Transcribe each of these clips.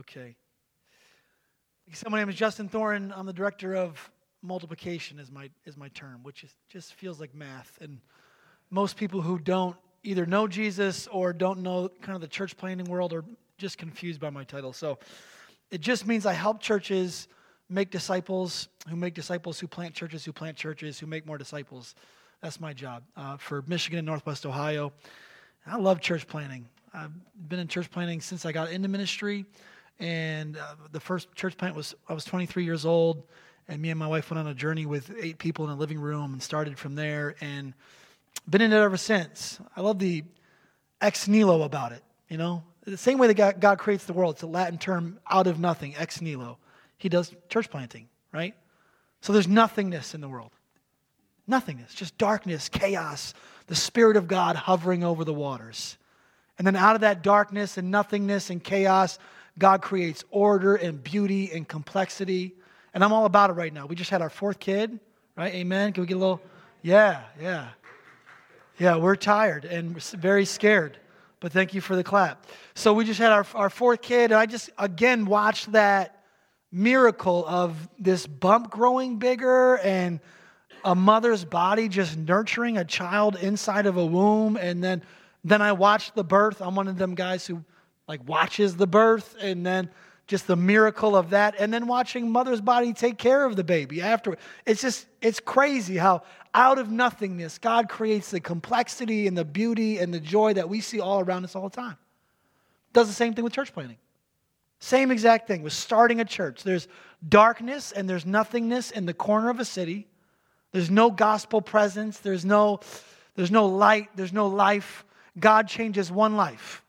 Okay. So my name is Justin Thorne. I'm the director of multiplication is my is my term, which is, just feels like math. And most people who don't either know Jesus or don't know kind of the church planting world are just confused by my title. So it just means I help churches make disciples who make disciples who plant churches who plant churches who make more disciples. That's my job uh, for Michigan and Northwest Ohio. I love church planting. I've been in church planting since I got into ministry. And uh, the first church plant was, I was 23 years old. And me and my wife went on a journey with eight people in a living room and started from there. And been in it ever since. I love the ex nihilo about it, you know? The same way that God, God creates the world, it's a Latin term, out of nothing, ex nihilo. He does church planting, right? So there's nothingness in the world. Nothingness, just darkness, chaos, the Spirit of God hovering over the waters. And then out of that darkness and nothingness and chaos, God creates order and beauty and complexity. And I'm all about it right now. We just had our fourth kid, right? Amen. Can we get a little? Yeah, yeah. Yeah, we're tired and very scared, but thank you for the clap. So we just had our, our fourth kid, and I just again watched that miracle of this bump growing bigger and a mother's body just nurturing a child inside of a womb. And then, then I watched the birth. I'm one of them guys who like watches the birth and then just the miracle of that and then watching mother's body take care of the baby after. It's just it's crazy how out of nothingness god creates the complexity and the beauty and the joy that we see all around us all the time. Does the same thing with church planting. Same exact thing with starting a church. There's darkness and there's nothingness in the corner of a city. There's no gospel presence. There's no there's no light. There's no life. God changes one life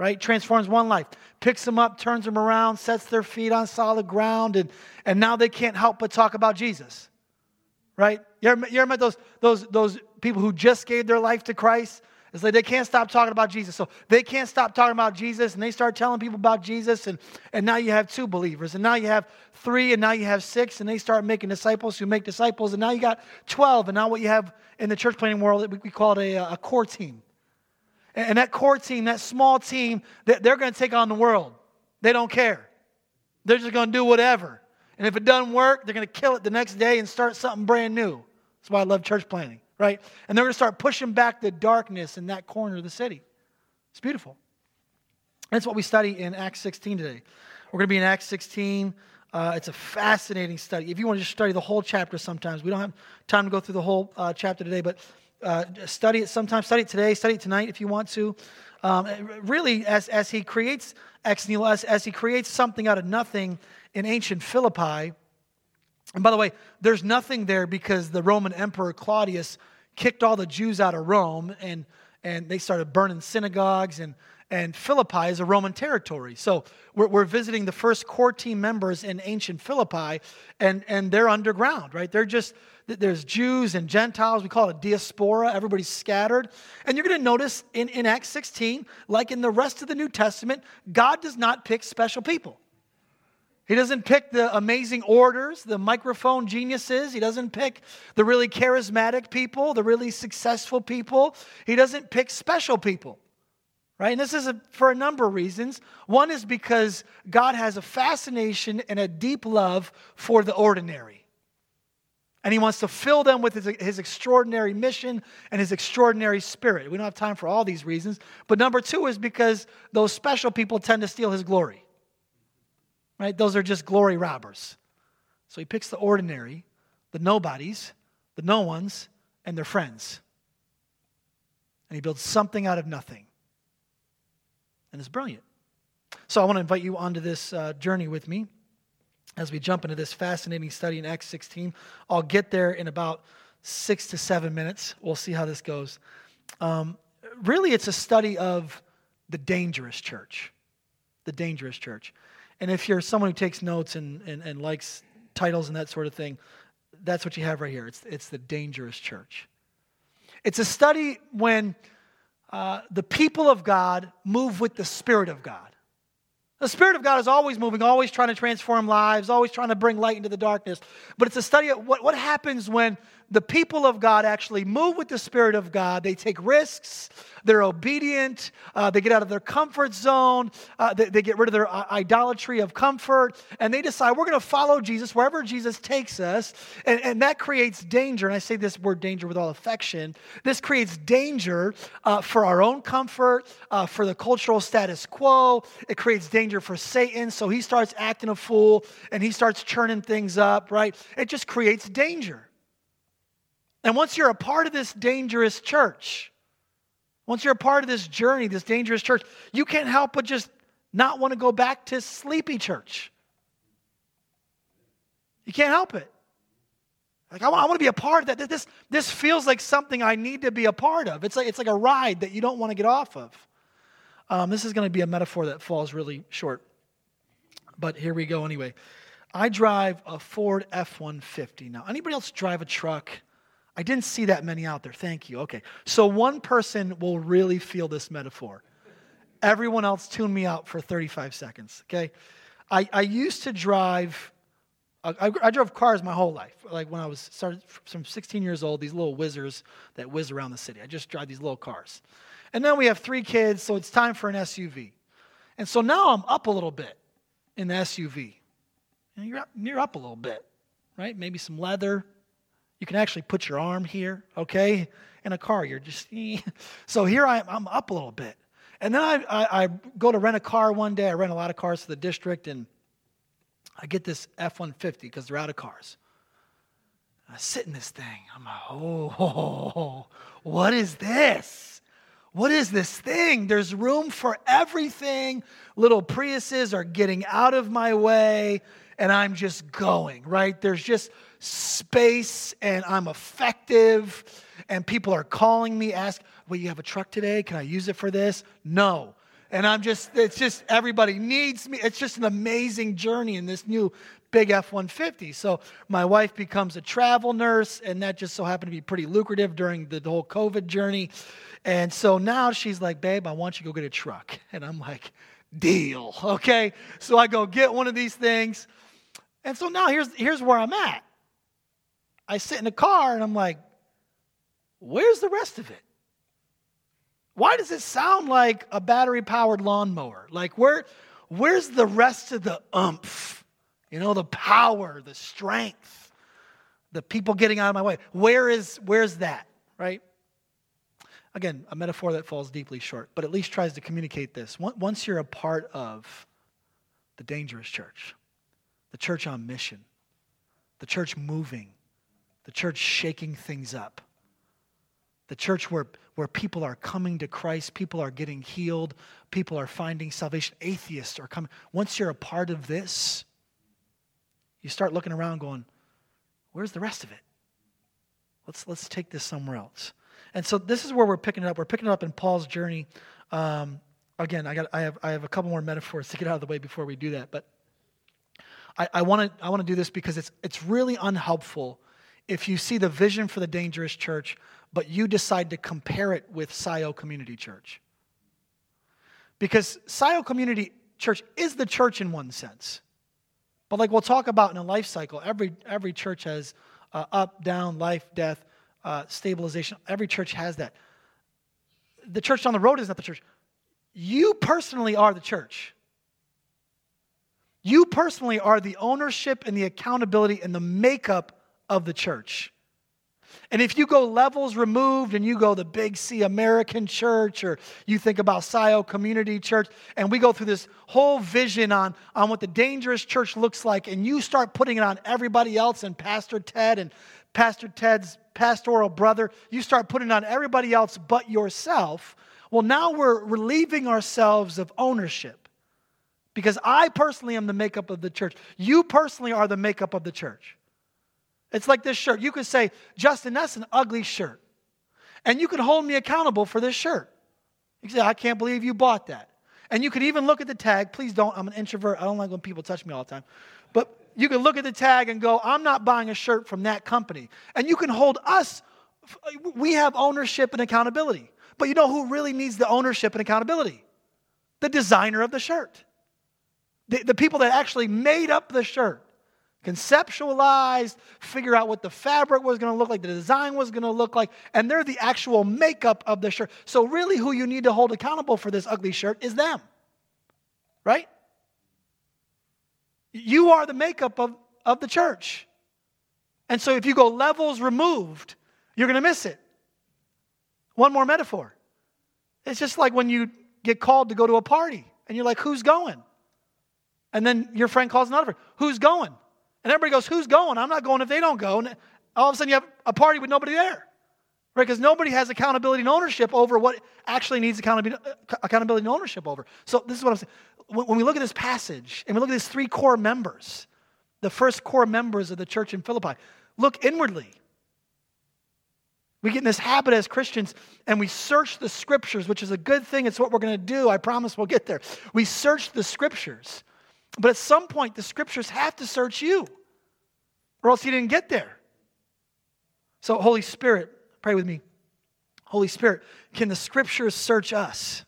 right? Transforms one life, picks them up, turns them around, sets their feet on solid ground, and, and now they can't help but talk about Jesus, right? You ever, you ever met those, those, those people who just gave their life to Christ? It's like they can't stop talking about Jesus. So they can't stop talking about Jesus, and they start telling people about Jesus, and, and now you have two believers, and now you have three, and now you have six, and they start making disciples who make disciples, and now you got 12, and now what you have in the church planting world, we call it a, a core team and that core team, that small team, they're going to take on the world. They don't care. They're just going to do whatever. And if it doesn't work, they're going to kill it the next day and start something brand new. That's why I love church planting, right? And they're going to start pushing back the darkness in that corner of the city. It's beautiful. That's what we study in Acts 16 today. We're going to be in Acts 16. Uh, it's a fascinating study. If you want to just study the whole chapter sometimes, we don't have time to go through the whole uh, chapter today, but uh, study it sometime, study it today, study it tonight if you want to. Um, really, as, as he creates ex nihilo, as, as he creates something out of nothing in ancient Philippi, and by the way, there's nothing there because the Roman Emperor Claudius kicked all the Jews out of Rome and, and they started burning synagogues and, and Philippi is a Roman territory. So we're, we're, visiting the first core team members in ancient Philippi, and, and they're underground, right? They're just, there's Jews and Gentiles. We call it a diaspora. Everybody's scattered. And you're going to notice in, in Acts 16, like in the rest of the New Testament, God does not pick special people. He doesn't pick the amazing orders, the microphone geniuses. He doesn't pick the really charismatic people, the really successful people. He doesn't pick special people right? And this is a, for a number of reasons. One is because God has a fascination and a deep love for the ordinary. And he wants to fill them with his, his, extraordinary mission and his extraordinary spirit. We don't have time for all these reasons. But number two is because those special people tend to steal his glory. Right? Those are just glory robbers. So he picks the ordinary, the nobodies, the no ones, and their friends. And he builds something out of nothing and it's brilliant. So I want to invite you onto this uh, journey with me as we jump into this fascinating study in Acts 16. I'll get there in about six to seven minutes. We'll see how this goes. Um, really, it's a study of the dangerous church. The dangerous church. And if you're someone who takes notes and, and, and likes titles and that sort of thing, that's what you have right here. It's, it's the dangerous church. It's a study when uh, the people of God move with the Spirit of God. The Spirit of God is always moving, always trying to transform lives, always trying to bring light into the darkness. But it's a study of what, what happens when the people of God actually move with the Spirit of God. They take risks, they're obedient, uh, they get out of their comfort zone, uh, they, they, get rid of their uh, idolatry of comfort, and they decide we're going to follow Jesus wherever Jesus takes us. And, and, that creates danger. And I say this word danger with all affection. This creates danger uh, for our own comfort, uh, for the cultural status quo. It creates danger for Satan. So he starts acting a fool and he starts churning things up, right? It just creates danger. And once you're a part of this dangerous church, once you're a part of this journey, this dangerous church, you can't help but just not want to go back to sleepy church. You can't help it. Like, I want, I want to be a part of that. This, this feels like something I need to be a part of. It's like, it's like a ride that you don't want to get off of. Um, this is going to be a metaphor that falls really short. But here we go anyway. I drive a Ford F 150. Now, anybody else drive a truck? I didn't see that many out there. Thank you. Okay. So one person will really feel this metaphor. Everyone else tune me out for 35 seconds. Okay. I, I used to drive, I, I drove cars my whole life. Like when I was started from 16 years old, these little whizzers that whiz around the city. I just drive these little cars. And then we have three kids, so it's time for an SUV. And so now I'm up a little bit in the SUV. And you're up, you're up a little bit, right? Maybe some leather, you can actually put your arm here, okay? In a car, you're just, eh. so here I am, I'm up a little bit. And then I, I, I go to rent a car one day. I rent a lot of cars for the district, and I get this F 150 because they're out of cars. I sit in this thing. I'm like, oh, what is this? What is this thing? There's room for everything. Little Priuses are getting out of my way, and I'm just going, right? There's just space and I'm effective and people are calling me, ask, well, you have a truck today? Can I use it for this? No. And I'm just, it's just, everybody needs me. It's just an amazing journey in this new big F 150. So my wife becomes a travel nurse, and that just so happened to be pretty lucrative during the whole COVID journey. And so now she's like, babe, I want you to go get a truck. And I'm like, deal. Okay. So I go get one of these things. And so now here's, here's where I'm at. I sit in the car and I'm like, where's the rest of it? Why does it sound like a battery powered lawnmower? Like, where, where's the rest of the umph? You know, the power, the strength, the people getting out of my way. Where is, where's that, right? Again, a metaphor that falls deeply short, but at least tries to communicate this. Once you're a part of the dangerous church, the church on mission, the church moving, the church shaking things up. The church where, where people are coming to Christ, people are getting healed, people are finding salvation, atheists are coming. Once you're a part of this, you start looking around going, where's the rest of it? Let's, let's take this somewhere else. And so this is where we're picking it up. We're picking it up in Paul's journey. Um, again, I, got, I, have, I have a couple more metaphors to get out of the way before we do that. But I, want to I wanna do this because it's, it's really unhelpful if you see the vision for the dangerous church, but you decide to compare it with Scio Community Church. Because Scio Community Church is the church in one sense. But like we'll talk about in a life cycle, every, every church has uh, up, down, life, death, uh, stabilization. Every church has that. The church down the road is not the church. You personally are the church. You personally are the ownership and the accountability and the makeup of the church. And if you go levels removed and you go the big C American church or you think about Scio Community Church, and we go through this whole vision on, on what the dangerous church looks like, and you start putting it on everybody else and Pastor Ted and Pastor Ted's pastoral brother, you start putting it on everybody else but yourself. Well, now we're relieving ourselves of ownership because I personally am the makeup of the church. You personally are the makeup of the church. It's like this shirt. You could say, Justin, that's an ugly shirt. And you could hold me accountable for this shirt. You could say, I can't believe you bought that. And you could even look at the tag. Please don't. I'm an introvert. I don't like when people touch me all the time. But you can look at the tag and go, I'm not buying a shirt from that company. And you can hold us. We have ownership and accountability. But you know who really needs the ownership and accountability? The designer of the shirt. The, the people that actually made up the shirt. Conceptualized, figure out what the fabric was going to look like, the design was going to look like, and they're the actual makeup of the shirt. So, really, who you need to hold accountable for this ugly shirt is them, right? You are the makeup of, of the church. And so, if you go levels removed, you're going to miss it. One more metaphor. It's just like when you get called to go to a party and you're like, who's going? And then your friend calls another friend, who's going? And everybody goes, Who's going? I'm not going if they don't go. And all of a sudden you have a party with nobody there. Right? Because nobody has accountability and ownership over what actually needs accountability, uh, accountability and ownership over. So this is what I'm saying. When we look at this passage and we look at these three core members, the first core members of the church in Philippi, look inwardly. We get in this habit as Christians and we search the scriptures, which is a good thing. It's what we're going to do. I promise we'll get there. We search the scriptures. But at some point, the scriptures have to search you, or else you didn't get there. So, Holy Spirit, pray with me. Holy Spirit, can the scriptures search us?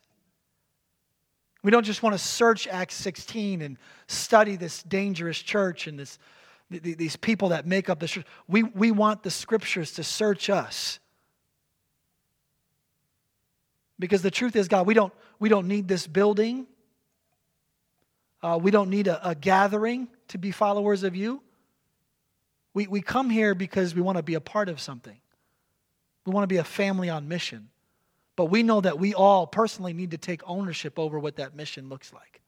We don't just want to search Acts 16 and study this dangerous church and this, these people that make up the church. We, we want the scriptures to search us. Because the truth is, God, we don't, we don't need this building. Uh, we don't need a, a gathering to be followers of you. We, we come here because we want to be a part of something. We want to be a family on mission. But we know that we all personally need to take ownership over what that mission looks like.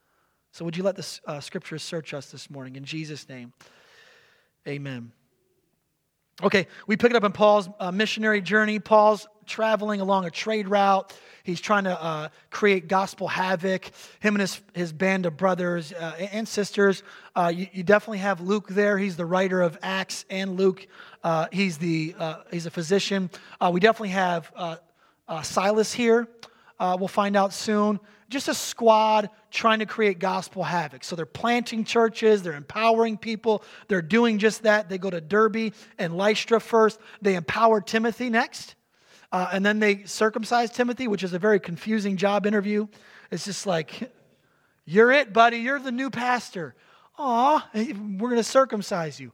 So, would you let the uh, scriptures search us this morning? In Jesus' name, amen. Okay, we pick it up in Paul's uh, missionary journey. Paul's traveling along a trade route. He's trying to uh, create gospel havoc. Him and his, his band of brothers uh, and sisters. Uh, you, you, definitely have Luke there. He's the writer of Acts and Luke. Uh, he's, the, uh, he's a physician. Uh, we definitely have Silas here. We'll find out soon. Just a squad trying to create gospel havoc. So they're planting churches, they're empowering people, they're doing just that. They go to Derbe and Lystra first, they empower Timothy next. Uh, and then they circumcise Timothy, which is a very confusing job interview. It's just like, you're it, buddy. You're the new pastor. Aw, we're going to circumcise you.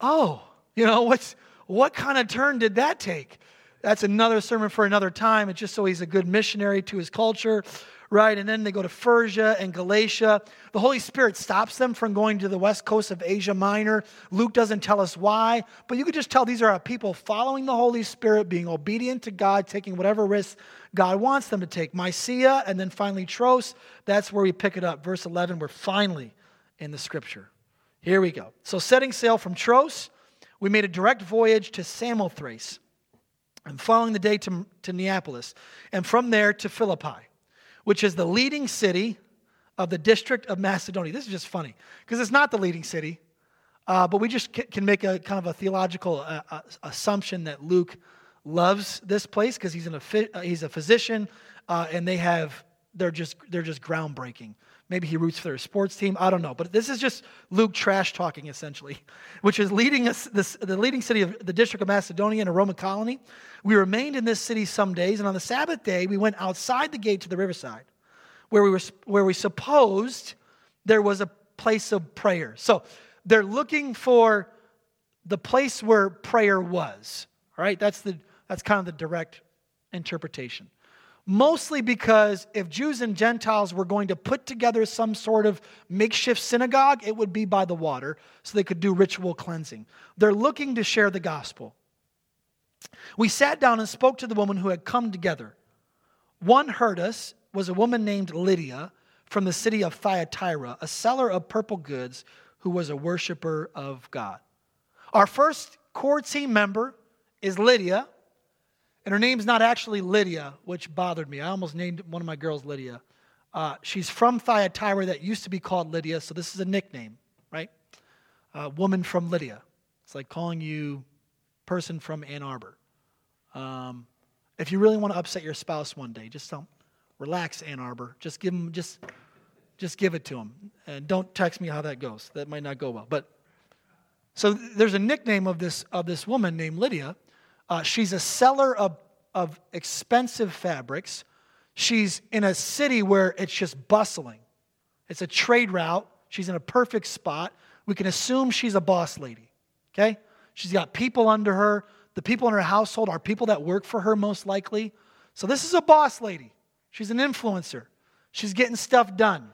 Oh, you know, what's, what kind of turn did that take? That's another sermon for another time. It's just so he's a good missionary to his culture right? And then they go to Persia and Galatia. The Holy Spirit stops them from going to the west coast of Asia Minor. Luke doesn't tell us why, but you could just tell these are people following the Holy Spirit, being obedient to God, taking whatever risks God wants them to take. Mysia and then finally Troas, that's where we pick it up. Verse 11, we're finally in the scripture. Here we go. So, setting sail from Troas, we made a direct voyage to Samothrace and following the day to, to Neapolis, and from there to Philippi which is the leading city of the district of Macedonia. This is just funny because it's not the leading city, uh, but we just can make a kind of a theological uh, uh, assumption that Luke loves this place because he's, uh, he's a physician uh, and they have they're just they're just groundbreaking. Maybe he roots for their sports team. I don't know, but this is just Luke trash talking essentially, which is leading us this, the leading city of the district of Macedonia in a Roman colony. We remained in this city some days, and on the Sabbath day we went outside the gate to the riverside, where we were where we supposed there was a place of prayer. So they're looking for the place where prayer was. All right, that's the that's kind of the direct interpretation mostly because if Jews and Gentiles were going to put together some sort of makeshift synagogue, it would be by the water so they could do ritual cleansing. They're looking to share the gospel. We sat down and spoke to the woman who had come together. One heard us was a woman named Lydia from the city of Thyatira, a seller of purple goods who was a worshiper of God. Our first core team member is Lydia. And her name's not actually Lydia, which bothered me. I almost named one of my girls Lydia. Uh, she's from Thyatira that used to be called Lydia, so this is a nickname, right? Uh, woman from Lydia. It's like calling you person from Ann Arbor. Um, if you really want to upset your spouse one day, just don't relax, Ann Arbor. Just give them, just, just give it to them, and don't text me how that goes. That might not go well. But so there's a nickname of this of this woman named Lydia, uh, she's a seller of, of expensive fabrics. She's in a city where it's just bustling. It's a trade route. She's in a perfect spot. We can assume she's a boss lady, okay? She's got people under her. The people in her household are people that work for her, most likely. So this is a boss lady. She's an influencer. She's getting stuff done.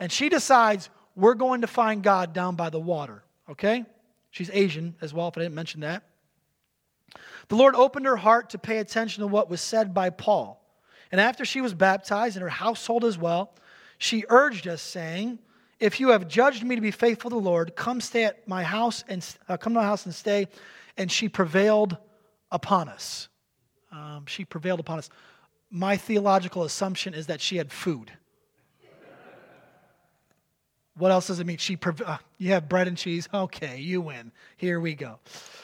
And she decides, we're going to find God down by the water, okay? She's Asian as well, if I didn't mention that. The Lord opened her heart to pay attention to what was said by Paul. And after she was baptized, and her household as well, she urged us, saying, If you have judged me to be faithful to the Lord, come stay at my house and uh, come to my house and stay. And she prevailed upon us. Um, she prevailed upon us. My theological assumption is that she had food. What else does it mean? She, uh, you have bread and cheese. Okay, you win. Here we go.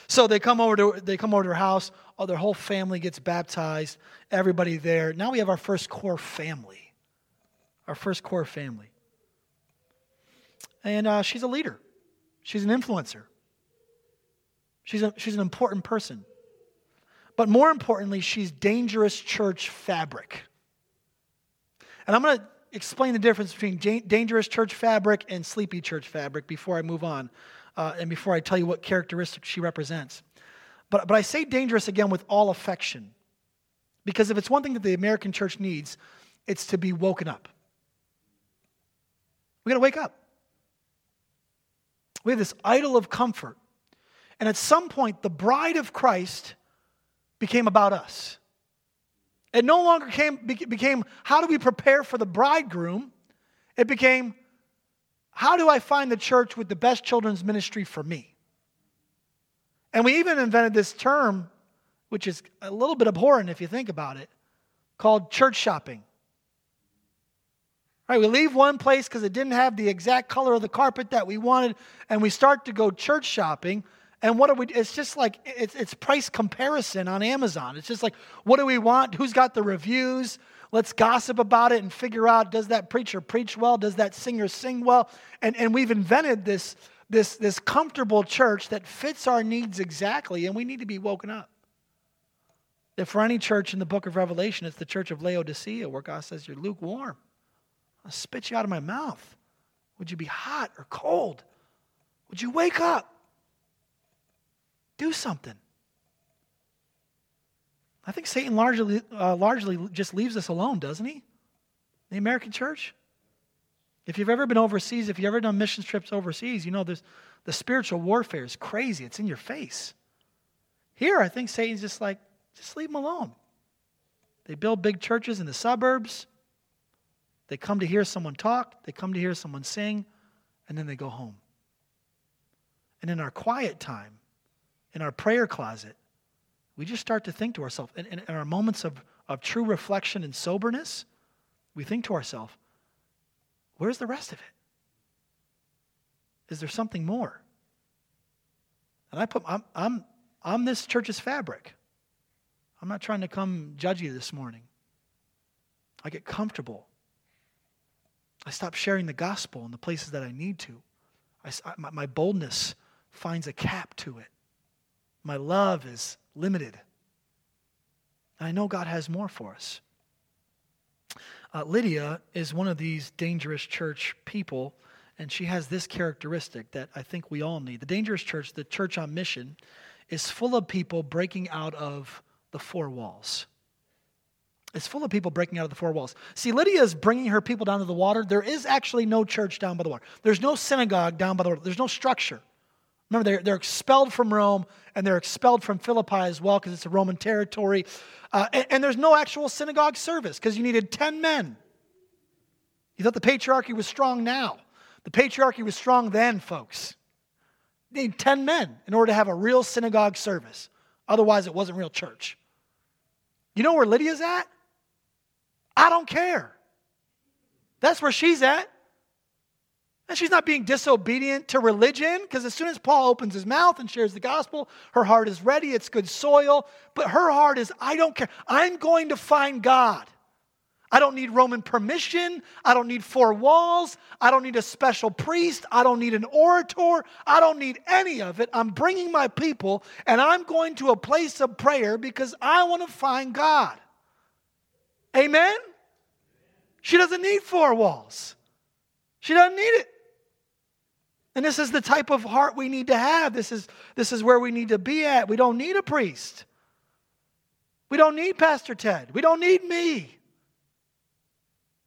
So they come over to they come over to her house. Oh, their whole family gets baptized. Everybody there. Now we have our first core family. Our first core family. And uh, she's a leader. She's an influencer. She's a, she's an important person. But more importantly, she's dangerous church fabric. And I'm going to explain the difference between dangerous church fabric and sleepy church fabric before I move on uh, and before I tell you what characteristics she represents. But, but I say dangerous again with all affection because if it's one thing that the American church needs, it's to be woken up. We got to wake up. We have this idol of comfort. And at some point, the bride of Christ became about us. It no longer came, became how do we prepare for the bridegroom? It became how do I find the church with the best children's ministry for me? And we even invented this term, which is a little bit abhorrent if you think about it, called church shopping. Right, we leave one place because it didn't have the exact color of the carpet that we wanted, and we start to go church shopping. And what are we? It's just like it's, it's price comparison on Amazon. It's just like, what do we want? Who's got the reviews? Let's gossip about it and figure out does that preacher preach well? Does that singer sing well? And, and we've invented this, this, this comfortable church that fits our needs exactly, and we need to be woken up. If for any church in the book of Revelation, it's the church of Laodicea, where God says, You're lukewarm. I'll spit you out of my mouth. Would you be hot or cold? Would you wake up? Do something. I think Satan largely, uh, largely just leaves us alone, doesn't he? The American church. If you've ever been overseas, if you've ever done mission trips overseas, you know there's, the spiritual warfare is crazy. It's in your face. Here, I think Satan's just like, just leave them alone. They build big churches in the suburbs. They come to hear someone talk, they come to hear someone sing, and then they go home. And in our quiet time, in our prayer closet, we just start to think to ourselves, in, in, our moments of, of true reflection and soberness, we think to ourselves, where's the rest of it? Is there something more? And I put, I'm, I'm, I'm this church's fabric. I'm not trying to come judge you this morning. I get comfortable. I stop sharing the gospel in the places that I need to. I, my, my boldness finds a cap to it. My love is limited. I know God has more for us. Uh, Lydia is one of these dangerous church people, and she has this characteristic that I think we all need. The dangerous church, the church on mission, is full of people breaking out of the four walls. It's full of people breaking out of the four walls. See, Lydia is bringing her people down to the water. There is actually no church down by the water. There's no synagogue down by the water. There's no structure. Remember, they're, they're expelled from Rome and they're expelled from Philippi as well because it's a Roman territory. Uh, and, and there's no actual synagogue service because you needed 10 men. You thought the patriarchy was strong now. The patriarchy was strong then, folks. You need 10 men in order to have a real synagogue service. Otherwise, it wasn't real church. You know where Lydia's at? I don't care. That's where she's at. And she's not being disobedient to religion because as soon as Paul opens his mouth and shares the gospel, her heart is ready. It's good soil. But her heart is, I don't care. I'm going to find God. I don't need Roman permission. I don't need four walls. I don't need a special priest. I don't need an orator. I don't need any of it. I'm bringing my people and I'm going to a place of prayer because I want to find God. Amen? She doesn't need four walls, she doesn't need it. And this is the type of heart we need to have. This is, this is where we need to be at. We don't need a priest. We don't need Pastor Ted. We don't need me.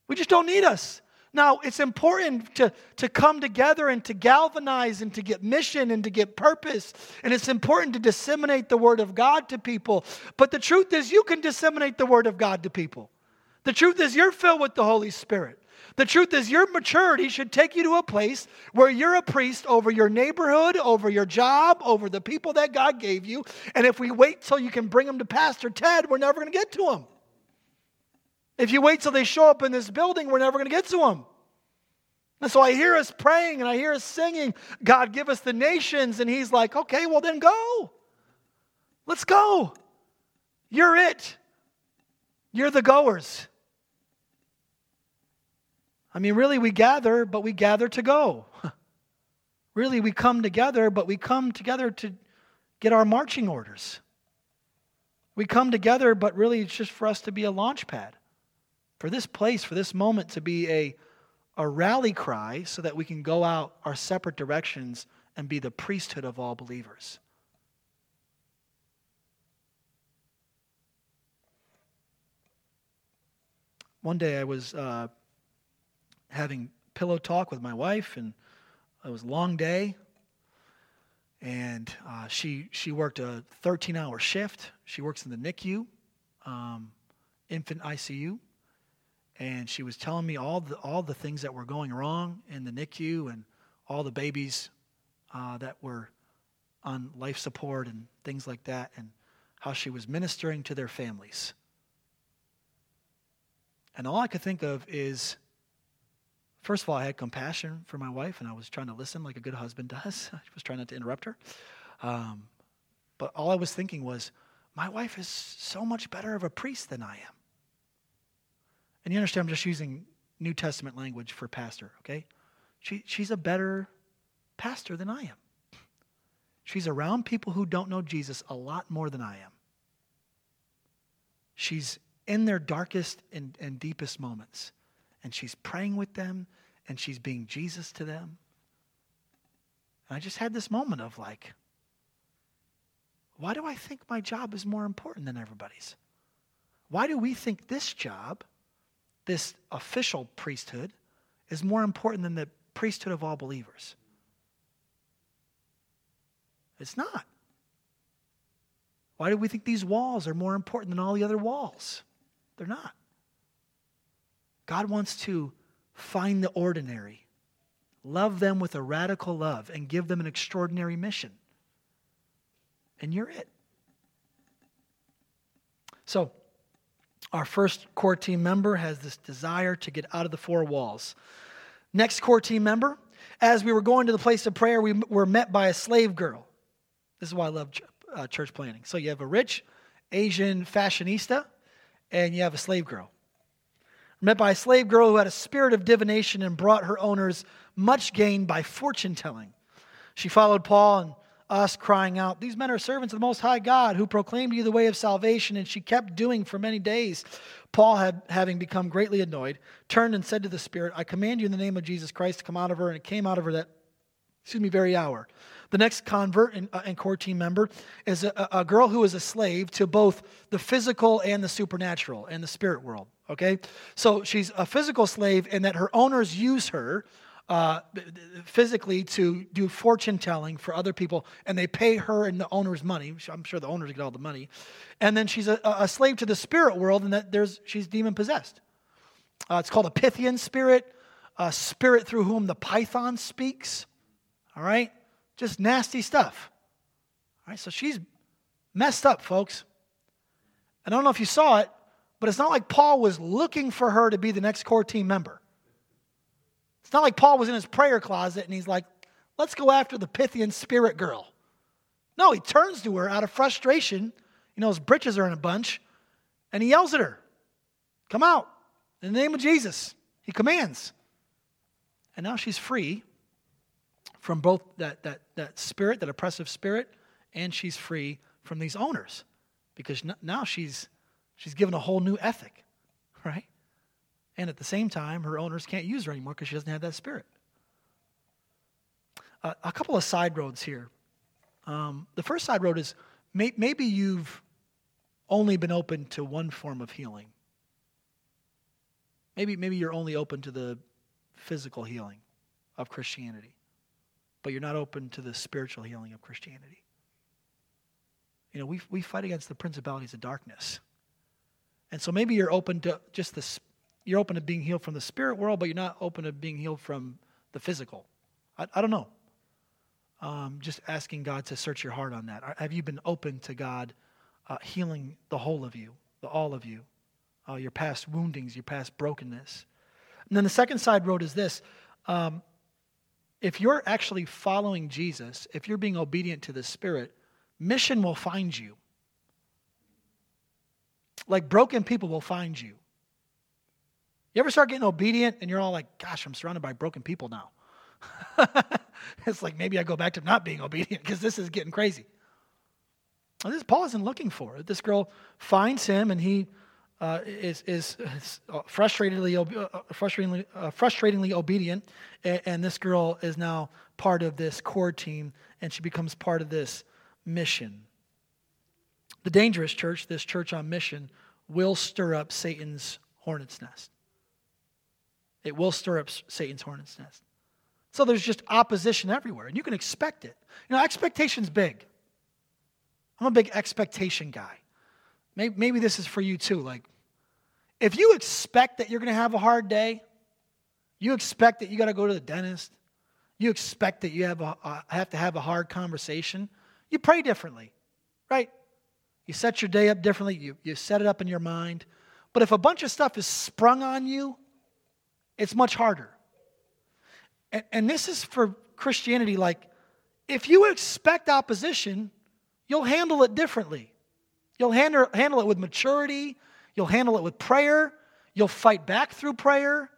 We just don't need us. Now, it's important to, to come together and to galvanize and to get mission and to get purpose. And it's important to disseminate the Word of God to people. But the truth is, you can disseminate the Word of God to people. The truth is, you're filled with the Holy Spirit. The truth is, your maturity should take you to a place where you're a priest over your neighborhood, over your job, over the people that God gave you. And if we wait till you can bring them to Pastor Ted, we're never going to get to them. If you wait till they show up in this building, we're never going to get to them. And so I hear us praying and I hear us singing, God, give us the nations. And He's like, okay, well, then go. Let's go. You're it. You're the goers. I mean, really, we gather, but we gather to go. really, we come together, but we come together to get our marching orders. We come together, but really, it's just for us to be a launch pad. For this place, for this moment to be a, a rally cry so that we can go out our separate directions and be the priesthood of all believers. One day I was uh, having pillow talk with my wife, and it was a long day. And uh, she she worked a 13 hour shift. She works in the NICU, um, infant ICU, and she was telling me all the all the things that were going wrong in the NICU and all the babies uh, that were on life support and things like that, and how she was ministering to their families. And all I could think of is First of all, I had compassion for my wife, and I was trying to listen like a good husband does. I was trying not to interrupt her. Um, but all I was thinking was, my wife is so much better of a priest than I am. And you understand, I'm just using New Testament language for pastor, okay? She, she's a better pastor than I am. She's around people who don't know Jesus a lot more than I am. She's in their darkest and, and deepest moments and she's praying with them and she's being Jesus to them. And I just had this moment of like, why do I think my job is more important than everybody's? Why do we think this job, this official priesthood, is more important than the priesthood of all believers? It's not. Why do we think these walls are more important than all the other walls? They're not. God wants to find the ordinary, love them with a radical love, and give them an extraordinary mission. And you're it. So, our first core team member has this desire to get out of the four walls. Next core team member, as we were going to the place of prayer, we were met by a slave girl. This is why I love uh, church planting. So, you have a rich Asian fashionista, and you have a slave girl met by a slave girl who had a spirit of divination and brought her owners much gain by fortune telling. She followed Paul and us, crying out, These men are servants of the Most High God who proclaimed you the way of salvation. And she kept doing for many days. Paul, had, having become greatly annoyed, turned and said to the Spirit, I command you in the name of Jesus Christ to come out of her. And it came out of her that, excuse me, very hour. The next convert and, uh, and core team member is a, a girl who is a slave to both the physical and the supernatural and the spirit world. Okay? So she's a physical slave in that her owners use her uh, physically to do fortune telling for other people, and they pay her and the owners money. I'm sure the owners get all the money. And then she's a, a slave to the spirit world, and that there's she's demon possessed. Uh, it's called a Pythian spirit, a spirit through whom the python speaks. All right? Just nasty stuff. All right, so she's messed up, folks. I don't know if you saw it, but it's not like Paul was looking for her to be the next core team member. It's not like Paul was in his prayer closet and he's like, let's go after the Pythian spirit girl. No, he turns to her out of frustration. You know, his britches are in a bunch, and he yells at her, Come out in the name of Jesus. He commands. And now she's free from both that, that, that spirit, that oppressive spirit, and she's free from these owners because now she's She's given a whole new ethic, right? And at the same time, her owners can't use her anymore because she doesn't have that spirit. uh, a couple of side roads here. Um, the first side road is may, maybe you've only been open to one form of healing. Maybe, maybe you're only open to the physical healing of Christianity, but you're not open to the spiritual healing of Christianity. You know, we, we fight against the principalities of darkness. And so maybe you're open to just the, you're open to being healed from the spirit world, but you're not open to being healed from the physical. I, I don't know. Um, just asking God to search your heart on that. Have you been open to God uh, healing the whole of you, the all of you, uh, your past woundings, your past brokenness? And then the second side road is this. Um, if you're actually following Jesus, if you're being obedient to the Spirit, mission will find you. Like broken people will find you. You ever start getting obedient and you're all like, gosh, I'm surrounded by broken people now? it's like maybe I go back to not being obedient because this is getting crazy. And this Paul isn't looking for. This girl finds him and he uh, is, is, is frustratingly, uh, frustratingly, uh, frustratingly obedient. And, and this girl is now part of this core team and she becomes part of this mission. The dangerous church, this church on mission, will stir up Satan's hornet's nest. It will stir up Satan's hornet's nest. So there's just opposition everywhere, and you can expect it. You know, expectation's big. I'm a big expectation guy. Maybe, maybe this is for you too. Like, if you expect that you're going to have a hard day, you expect that you got to go to the dentist, you expect that you have, a, uh, have to have a hard conversation, you pray differently, right? You set your day up differently, you, you set it up in your mind. But if a bunch of stuff is sprung on you, it's much harder. And, and this is for Christianity like, if you expect opposition, you'll handle it differently. You'll handle, handle it with maturity, you'll handle it with prayer, you'll fight back through prayer.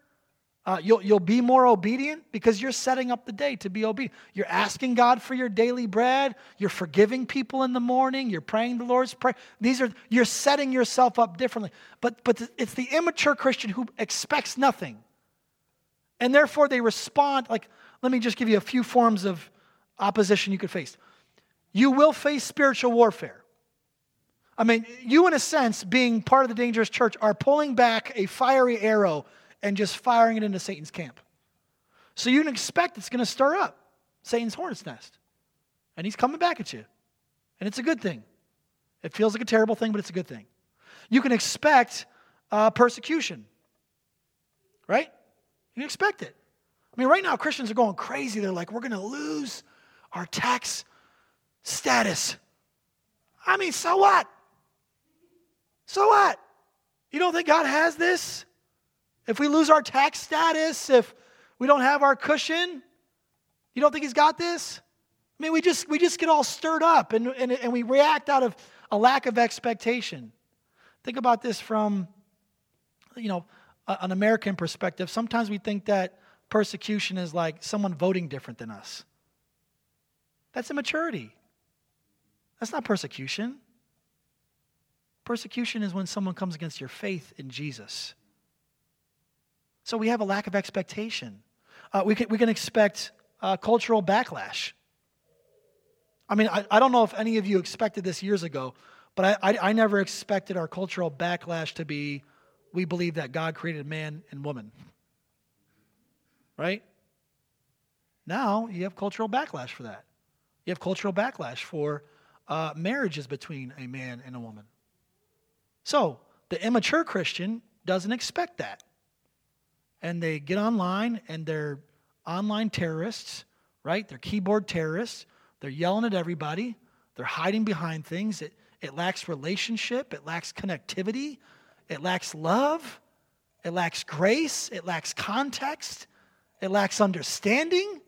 Uh, you'll, you'll be more obedient because you're setting up the day to be obedient. You're asking God for your daily bread. You're forgiving people in the morning. You're praying the Lord's Prayer. These are, you're setting yourself up differently. But, but it's the immature Christian who expects nothing. And therefore, they respond. Like, let me just give you a few forms of opposition you could face. You will face spiritual warfare. I mean, you, in a sense, being part of the dangerous church, are pulling back a fiery arrow and just firing it into Satan's camp. So you can expect it's going to stir up Satan's hornet's nest. And he's coming back at you. And it's a good thing. It feels like a terrible thing, but it's a good thing. You can expect uh, persecution, right? You expect it. I mean, right now, Christians are going crazy. They're like, we're going to lose our tax status. I mean, so what? So what? You don't think God has this? If we lose our tax status, if we don't have our cushion, you don't think He's got this? I mean, we just, we just get all stirred up and, and, and we react out of a lack of expectation. Think about this from, you know, an American perspective, sometimes we think that persecution is like someone voting different than us. That's immaturity. That's not persecution. Persecution is when someone comes against your faith in Jesus. So we have a lack of expectation. Uh, we, can, we can expect uh, cultural backlash. I mean, I, I don't know if any of you expected this years ago, but I, I, I never expected our cultural backlash to be we believe that God created man and woman. Right? Now you have cultural backlash for that. You have cultural backlash for uh, marriages between a man and a woman. So the immature Christian doesn't expect that. And they get online and they're online terrorists, right? They're keyboard terrorists. They're yelling at everybody. They're hiding behind things. It, it lacks relationship, it lacks connectivity, it lacks love, it lacks grace, it lacks context, it lacks understanding.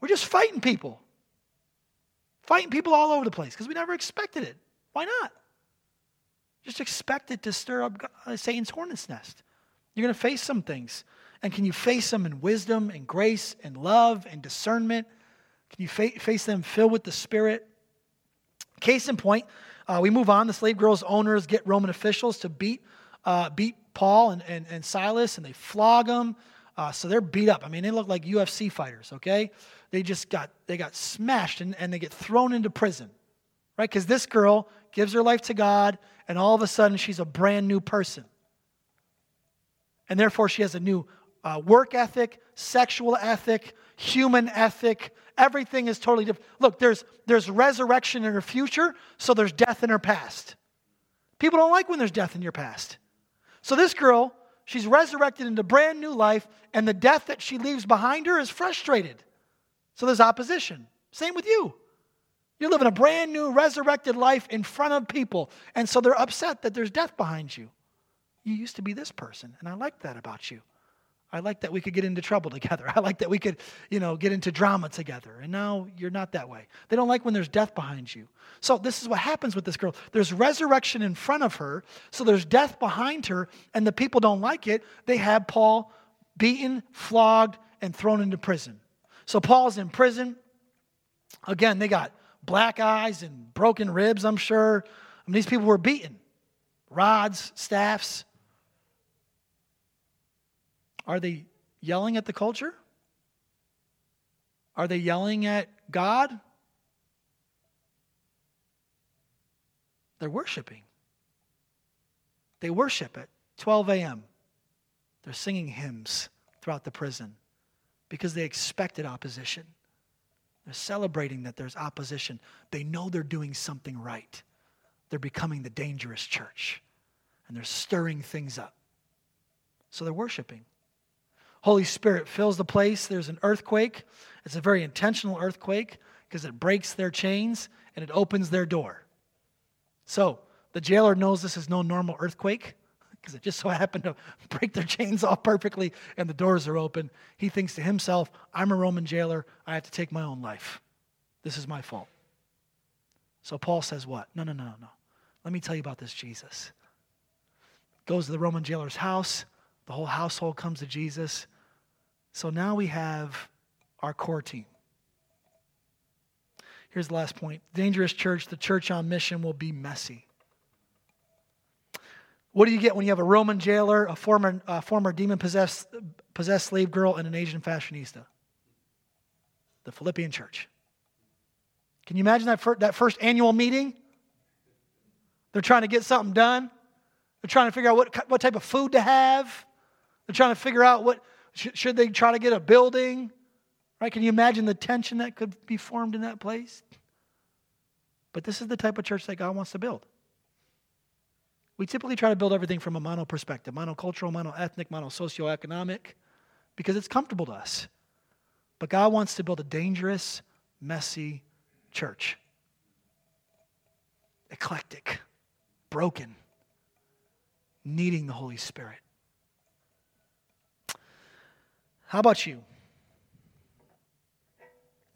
We're just fighting people. Fighting people all over the place because we never expected it. Why not? Just expect it to stir up Satan's hornet's nest. You're going to face some things. And can you face them in wisdom and grace and love and discernment? Can you fa- face them filled with the Spirit? Case in point, uh, we move on. The slave girls' owners get Roman officials to beat, uh, beat Paul and, and, and, Silas, and they flog them. Uh, so they're beat up. I mean, they look like UFC fighters, okay? They just got, they got smashed and, and they get thrown into prison, right? Because this girl gives her life to God and all of a sudden she's a brand new person. And therefore she has a new uh, work ethic, sexual ethic, human ethic. Everything is totally different. Look, there's, there's resurrection in her future, so there's death in her past. People don't like when there's death in your past. So this girl, she's resurrected into brand new life, and the death that she leaves behind her is frustrated. So there's opposition. Same with you. You're living a brand new resurrected life in front of people, and so they're upset that there's death behind you. You used to be this person, and I like that about you. I like that we could get into trouble together. I like that we could, you know, get into drama together. And now you're not that way. They don't like when there's death behind you. So this is what happens with this girl. There's resurrection in front of her, so there's death behind her, and the people don't like it. They have Paul beaten, flogged, and thrown into prison. So Paul's in prison. Again, they got black eyes and broken ribs, I'm sure. I mean, these people were beaten. Rods, staffs, are they yelling at the culture? Are they yelling at God? They're worshiping. They worship at 12 a.m. They're singing hymns throughout the prison because they expected opposition. They're celebrating that there's opposition. They know they're doing something right. They're becoming the dangerous church and they're stirring things up. So they're worshiping. Holy Spirit fills the place. There's an earthquake. It's a very intentional earthquake because it breaks their chains and it opens their door. So the jailer knows this is no normal earthquake because it just so happened to break their chains off perfectly and the doors are open. He thinks to himself, I'm a Roman jailer. I have to take my own life. This is my fault. So Paul says, What? No, no, no, no. Let me tell you about this Jesus. Goes to the Roman jailer's house. The whole household comes to Jesus. So now we have our core team. Here's the last point dangerous church, the church on mission will be messy. What do you get when you have a Roman jailer, a former, a former demon possessed, possessed slave girl, and an Asian fashionista? The Philippian church. Can you imagine that, that first annual meeting? They're trying to get something done. They're trying to figure out what, what type of food to have. They're trying to figure out what should they try to get a building? Right? Can you imagine the tension that could be formed in that place? But this is the type of church that God wants to build. We typically try to build everything from a mono perspective, monocultural, monoethnic, monosocioeconomic, because it's comfortable to us. But God wants to build a dangerous, messy church. Eclectic, broken, needing the Holy Spirit. How about you?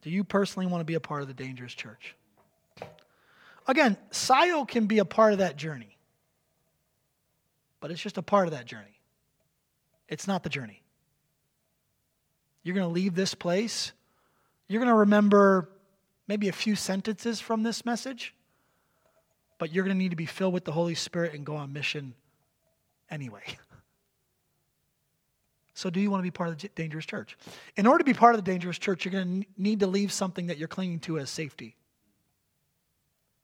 Do you personally want to be a part of the dangerous church? Again, SIO can be a part of that journey, but it's just a part of that journey. It's not the journey. You're going to leave this place, you're going to remember maybe a few sentences from this message, but you're going to need to be filled with the Holy Spirit and go on mission anyway. So, do you want to be part of the dangerous church? In order to be part of the dangerous church, you're going to need to leave something that you're clinging to as safety.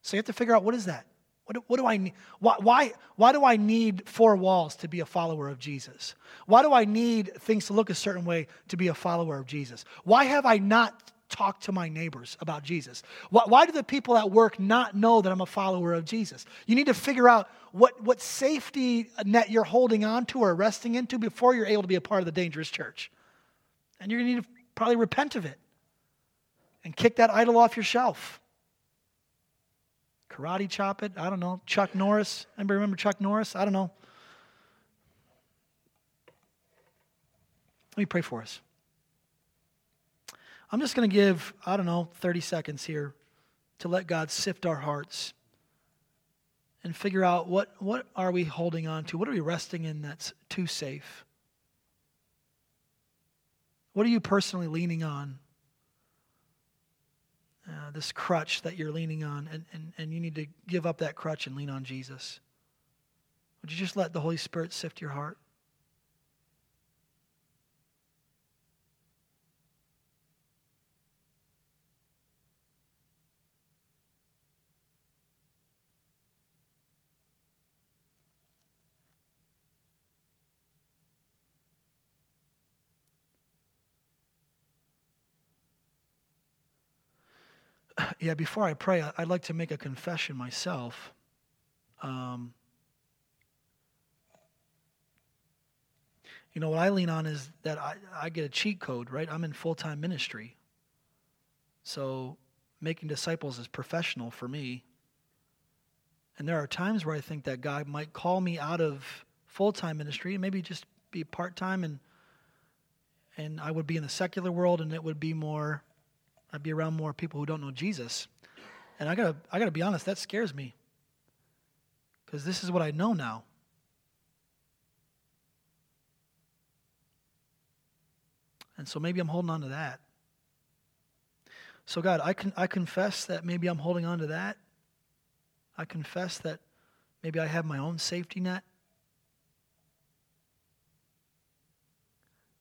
So, you have to figure out what is that? What do, what do I need? Why, why, why do I need four walls to be a follower of Jesus? Why do I need things to look a certain way to be a follower of Jesus? Why have I not talk to my neighbors about Jesus? Why, why, do the people at work not know that I'm a follower of Jesus? You need to figure out what, what safety net you're holding on to or resting into before you're able to be a part of the dangerous church. And you're going to need to probably repent of it and kick that idol off your shelf. Karate chop it. I don't know. Chuck Norris. Anybody remember Chuck Norris? I don't know. Let me pray for us. I'm just going to give, I don't know, 30 seconds here to let God sift our hearts and figure out what, what are we holding on to? What are we resting in that's too safe? What are you personally leaning on? Uh, this crutch that you're leaning on, and, and, and you need to give up that crutch and lean on Jesus. Would you just let the Holy Spirit sift your heart? Yeah, before I pray, I'd like to make a confession myself. Um, you know, what I lean on is that I, I get a cheat code, right? I'm in full time ministry. So making disciples is professional for me. And there are times where I think that God might call me out of full time ministry and maybe just be part time and and I would be in the secular world and it would be more I'd be around more people who don't know Jesus. And I gotta I gotta be honest, that scares me. Because this is what I know now. And so maybe I'm holding on to that. So God, I can I confess that maybe I'm holding on to that. I confess that maybe I have my own safety net.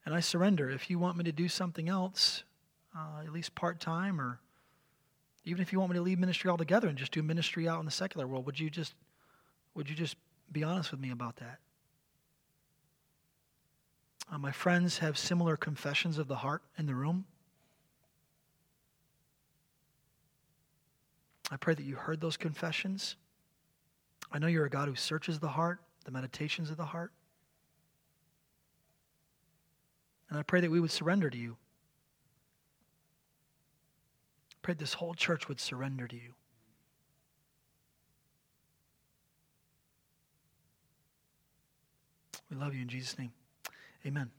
And I surrender. If you want me to do something else, uh, at least part time, or even if you want me to leave ministry altogether and just do ministry out in the secular world, would you just would you just be honest with me about that? Uh, my friends have similar confessions of the heart in the room. I pray that you heard those confessions. I know you're a God who searches the heart, the meditations of the heart. And I pray that we would surrender to you. I pray this whole church would surrender to you. We love you in Jesus' name. Amen.